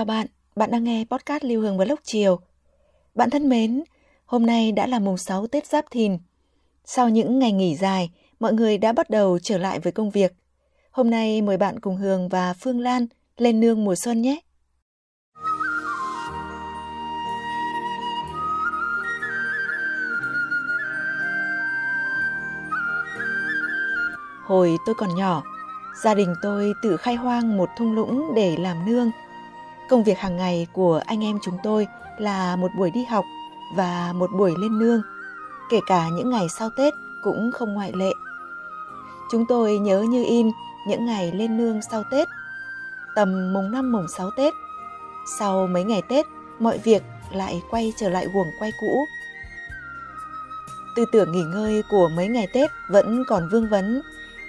Chào bạn, bạn đang nghe podcast Lưu Hương Vlog chiều. Bạn thân mến, hôm nay đã là mùng 6 Tết Giáp Thìn. Sau những ngày nghỉ dài, mọi người đã bắt đầu trở lại với công việc. Hôm nay mời bạn cùng Hương và Phương Lan lên nương mùa xuân nhé. Hồi tôi còn nhỏ, gia đình tôi tự khai hoang một thung lũng để làm nương. Công việc hàng ngày của anh em chúng tôi là một buổi đi học và một buổi lên nương, kể cả những ngày sau Tết cũng không ngoại lệ. Chúng tôi nhớ như in những ngày lên nương sau Tết, tầm mùng 5 mùng 6 Tết. Sau mấy ngày Tết, mọi việc lại quay trở lại guồng quay cũ. Tư tưởng nghỉ ngơi của mấy ngày Tết vẫn còn vương vấn,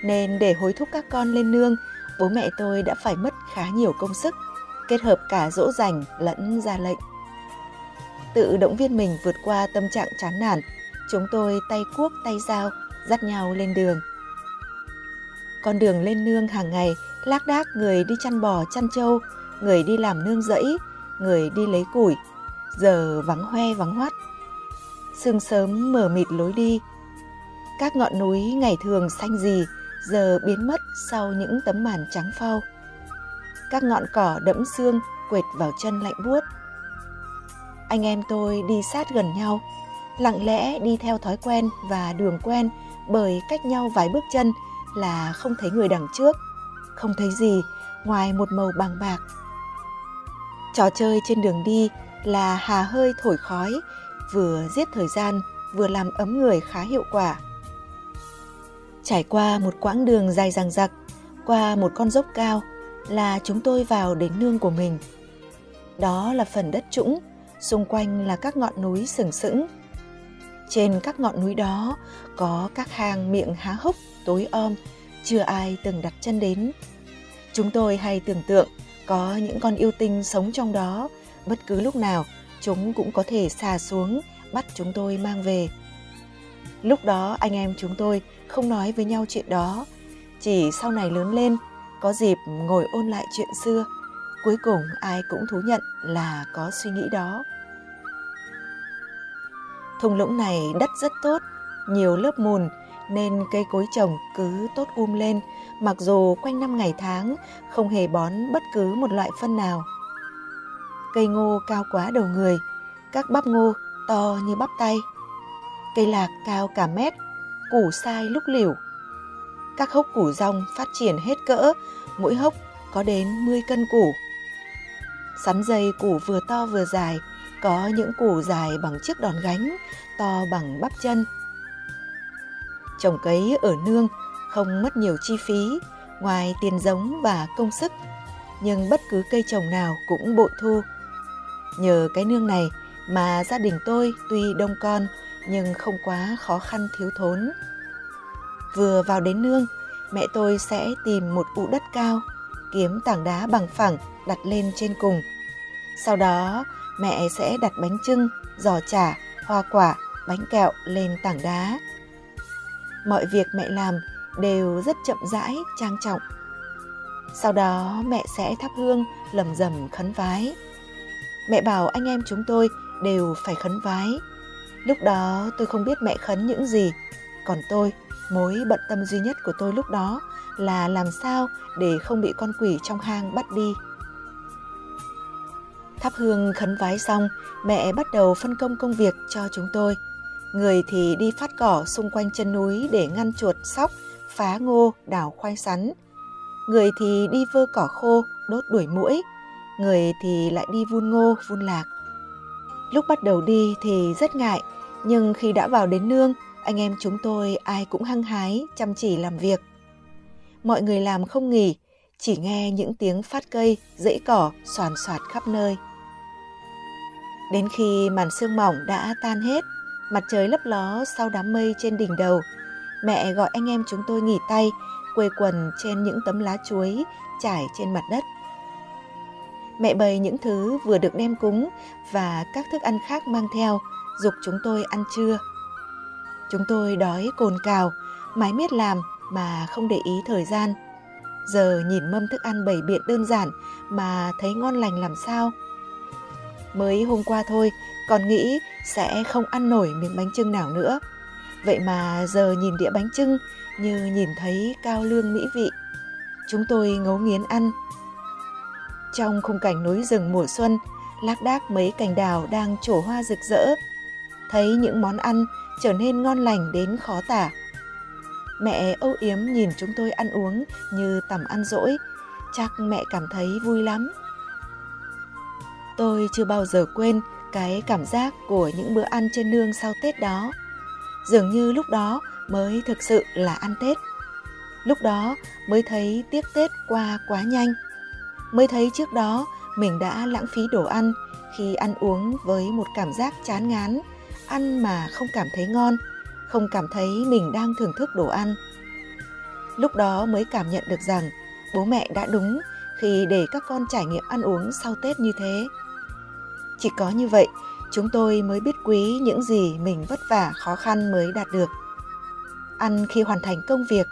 nên để hối thúc các con lên nương, bố mẹ tôi đã phải mất khá nhiều công sức, kết hợp cả dỗ dành lẫn ra lệnh. Tự động viên mình vượt qua tâm trạng chán nản, chúng tôi tay cuốc tay dao dắt nhau lên đường. Con đường lên nương hàng ngày, lác đác người đi chăn bò chăn trâu, người đi làm nương rẫy, người đi lấy củi, giờ vắng hoe vắng hoắt. Sương sớm mờ mịt lối đi. Các ngọn núi ngày thường xanh gì, giờ biến mất sau những tấm màn trắng phau. Các ngọn cỏ đẫm xương quệt vào chân lạnh buốt. Anh em tôi đi sát gần nhau, lặng lẽ đi theo thói quen và đường quen bởi cách nhau vài bước chân là không thấy người đằng trước, không thấy gì ngoài một màu bằng bạc. Trò chơi trên đường đi là hà hơi thổi khói, vừa giết thời gian, vừa làm ấm người khá hiệu quả. Trải qua một quãng đường dài dằng dặc, qua một con dốc cao là chúng tôi vào đến nương của mình. Đó là phần đất trũng, xung quanh là các ngọn núi sừng sững. Trên các ngọn núi đó có các hang miệng há hốc tối om, chưa ai từng đặt chân đến. Chúng tôi hay tưởng tượng có những con yêu tinh sống trong đó, bất cứ lúc nào chúng cũng có thể xà xuống bắt chúng tôi mang về. Lúc đó anh em chúng tôi không nói với nhau chuyện đó, chỉ sau này lớn lên có dịp ngồi ôn lại chuyện xưa, cuối cùng ai cũng thú nhận là có suy nghĩ đó. Thung lũng này đất rất tốt, nhiều lớp mùn nên cây cối trồng cứ tốt um lên, mặc dù quanh năm ngày tháng không hề bón bất cứ một loại phân nào. Cây ngô cao quá đầu người, các bắp ngô to như bắp tay. Cây lạc cao cả mét, củ sai lúc liều. Các hốc củ rong phát triển hết cỡ, mỗi hốc có đến 10 cân củ. Sắn dây củ vừa to vừa dài, có những củ dài bằng chiếc đòn gánh, to bằng bắp chân, trồng cấy ở nương không mất nhiều chi phí ngoài tiền giống và công sức, nhưng bất cứ cây trồng nào cũng bội thu. Nhờ cái nương này mà gia đình tôi tuy đông con nhưng không quá khó khăn thiếu thốn. Vừa vào đến nương, mẹ tôi sẽ tìm một ụ đất cao, kiếm tảng đá bằng phẳng đặt lên trên cùng. Sau đó, mẹ sẽ đặt bánh trưng, giò chả, hoa quả, bánh kẹo lên tảng đá mọi việc mẹ làm đều rất chậm rãi, trang trọng. Sau đó mẹ sẽ thắp hương, lầm rầm khấn vái. Mẹ bảo anh em chúng tôi đều phải khấn vái. Lúc đó tôi không biết mẹ khấn những gì, còn tôi, mối bận tâm duy nhất của tôi lúc đó là làm sao để không bị con quỷ trong hang bắt đi. Thắp hương khấn vái xong, mẹ bắt đầu phân công công việc cho chúng tôi – người thì đi phát cỏ xung quanh chân núi để ngăn chuột sóc, phá ngô, đào khoai sắn. Người thì đi vơ cỏ khô, đốt đuổi mũi, người thì lại đi vun ngô, vun lạc. Lúc bắt đầu đi thì rất ngại Nhưng khi đã vào đến nương, anh em chúng tôi ai cũng hăng hái, chăm chỉ làm việc. Mọi người làm không nghỉ, chỉ nghe những tiếng phát cây, rễ cỏ soàn soạt khắp nơi. Đến khi màn sương mỏng đã tan hết, mặt trời lấp ló sau đám mây trên đỉnh đầu, mẹ gọi anh em chúng tôi nghỉ tay, quây quần trên những tấm lá chuối trải trên mặt đất. Mẹ bày những thứ vừa được đem cúng và các thức ăn khác mang theo, dục chúng tôi ăn trưa. Chúng tôi đói cồn cào, mái miết làm mà không để ý thời gian. Giờ nhìn mâm thức ăn bầy biện đơn giản mà thấy ngon lành làm sao. Mới hôm qua thôi, còn nghĩ sẽ không ăn nổi miếng bánh trưng nào nữa. Vậy mà giờ nhìn đĩa bánh trưng như nhìn thấy cao lương mỹ vị. Chúng tôi ngấu nghiến ăn. Trong khung cảnh núi rừng mùa xuân, lác đác mấy cành đào đang trổ hoa rực rỡ. Thấy những món ăn trở nên ngon lành đến khó tả. Mẹ âu yếm nhìn chúng tôi ăn uống như tầm ăn dỗi, chắc mẹ cảm thấy vui lắm. Tôi chưa bao giờ quên cái cảm giác của những bữa ăn trên nương sau Tết đó. Dường như lúc đó mới thực sự là ăn Tết. Lúc đó mới thấy tiếc Tết qua quá nhanh. Mới thấy trước đó mình đã lãng phí đồ ăn khi ăn uống với một cảm giác chán ngán, ăn mà không cảm thấy ngon, không cảm thấy mình đang thưởng thức đồ ăn. Lúc đó mới cảm nhận được rằng bố mẹ đã đúng khi để các con trải nghiệm ăn uống sau Tết như thế. Chỉ có như vậy, chúng tôi mới biết quý những gì mình vất vả khó khăn mới đạt được. Ăn khi hoàn thành công việc,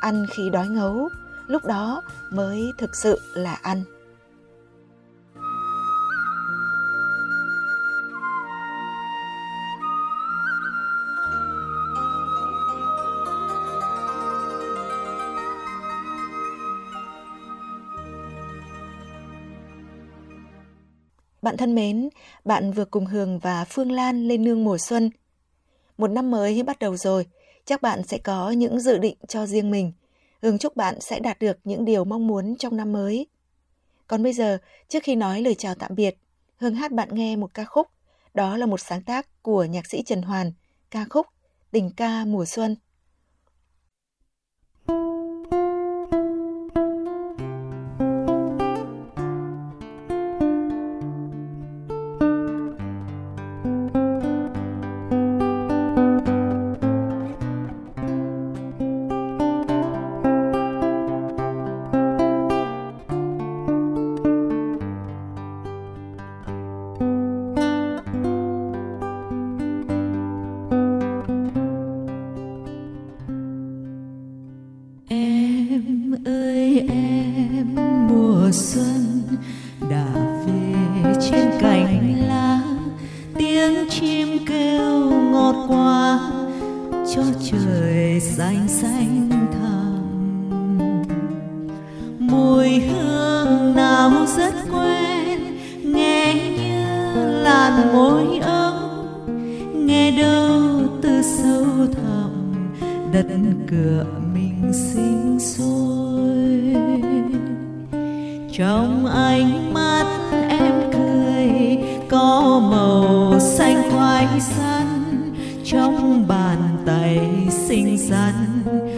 ăn khi đói ngấu, lúc đó mới thực sự là ăn. Bạn thân mến, bạn vừa cùng Hường và Phương Lan lên nương mùa xuân. Một năm mới bắt đầu rồi, chắc bạn sẽ có những dự định cho riêng mình. Hường chúc bạn sẽ đạt được những điều mong muốn trong năm mới. Còn bây giờ, trước khi nói lời chào tạm biệt, Hương hát bạn nghe một ca khúc. Đó là một sáng tác của nhạc sĩ Trần Hoàn, ca khúc Tình ca mùa xuân. dài xanh thẳm. Mùi hương nào rất quen, nghe như làn môi ấm. Nghe đâu từ sâu thẳm, đất cửa mình sinh sôi. Trong ánh mắt em cười, có màu 山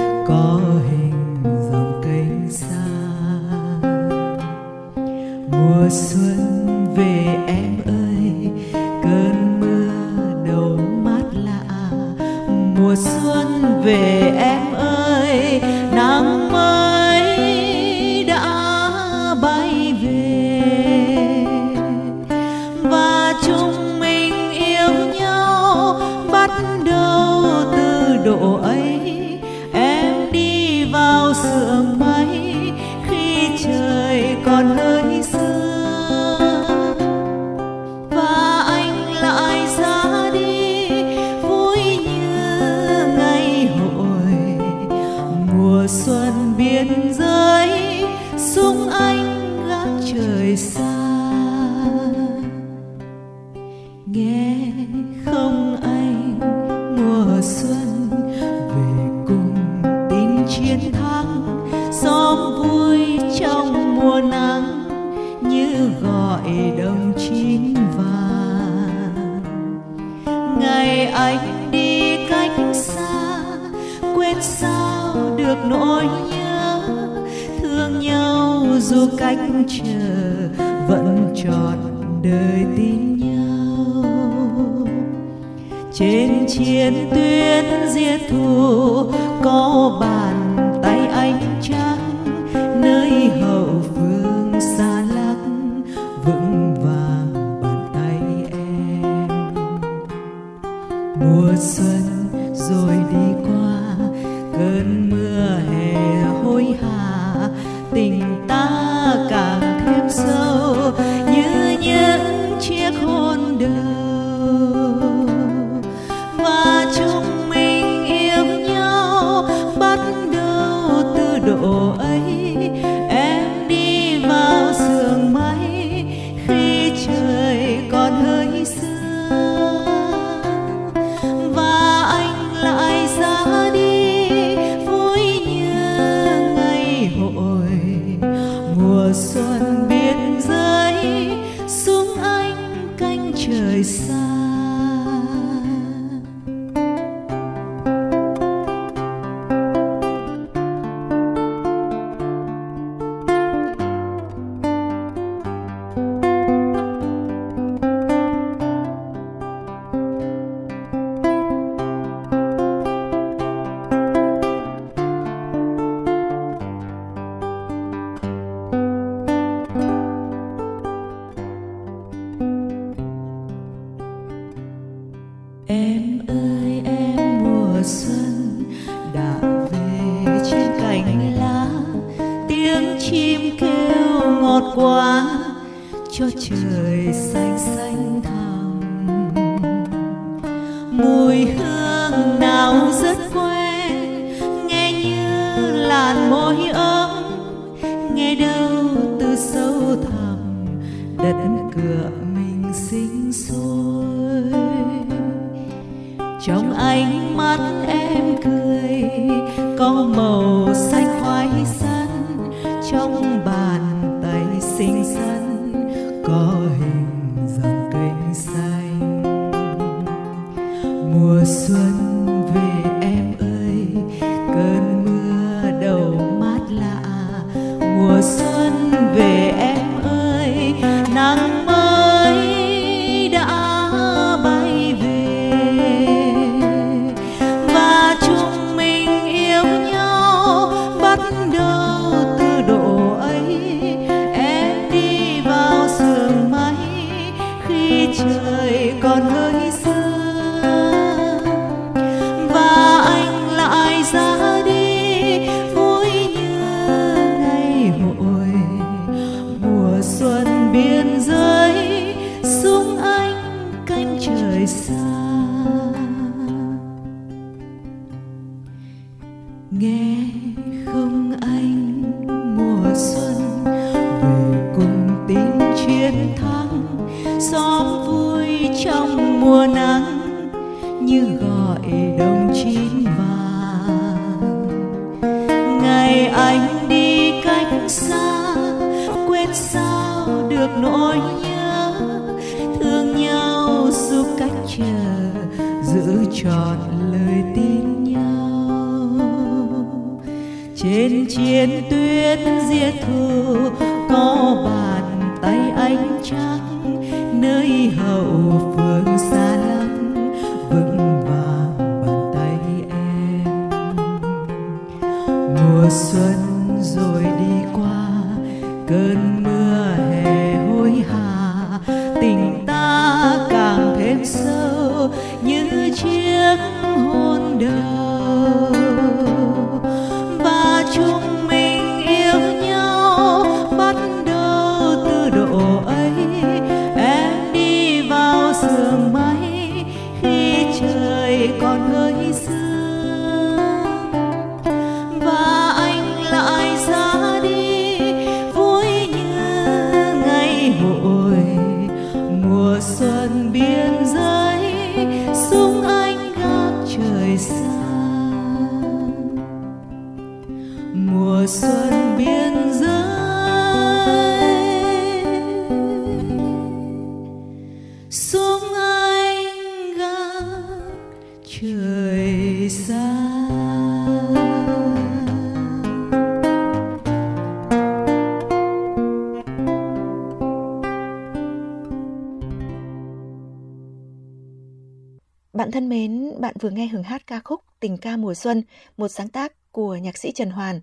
trọn đời tin nhau. Trên chiến tuyến diệt thù có bàn 泪洒 đất cửa mình sinh sôi. Trong ánh mắt em cười có màu được nỗi nhớ, thương nhau giúp cách chờ, giữ trọn lời tin nhau. Trên chiến tuyến diệt thù có bàn tay anh trắng nơi hậu phương xa lắm, vững vàng bàn tay em. Mùa xuân rồi đi qua, cơn mudah Bạn thân mến, bạn vừa nghe hưởng hát ca khúc Tình ca mùa xuân, một sáng tác của nhạc sĩ Trần Hoàn.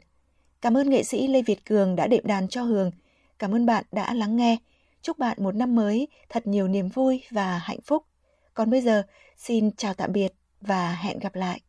Cảm ơn nghệ sĩ Lê Việt Cường đã đệm đàn cho Hường. Cảm ơn bạn đã lắng nghe. Chúc bạn một năm mới thật nhiều niềm vui và hạnh phúc. Còn bây giờ, xin chào tạm biệt và hẹn gặp lại.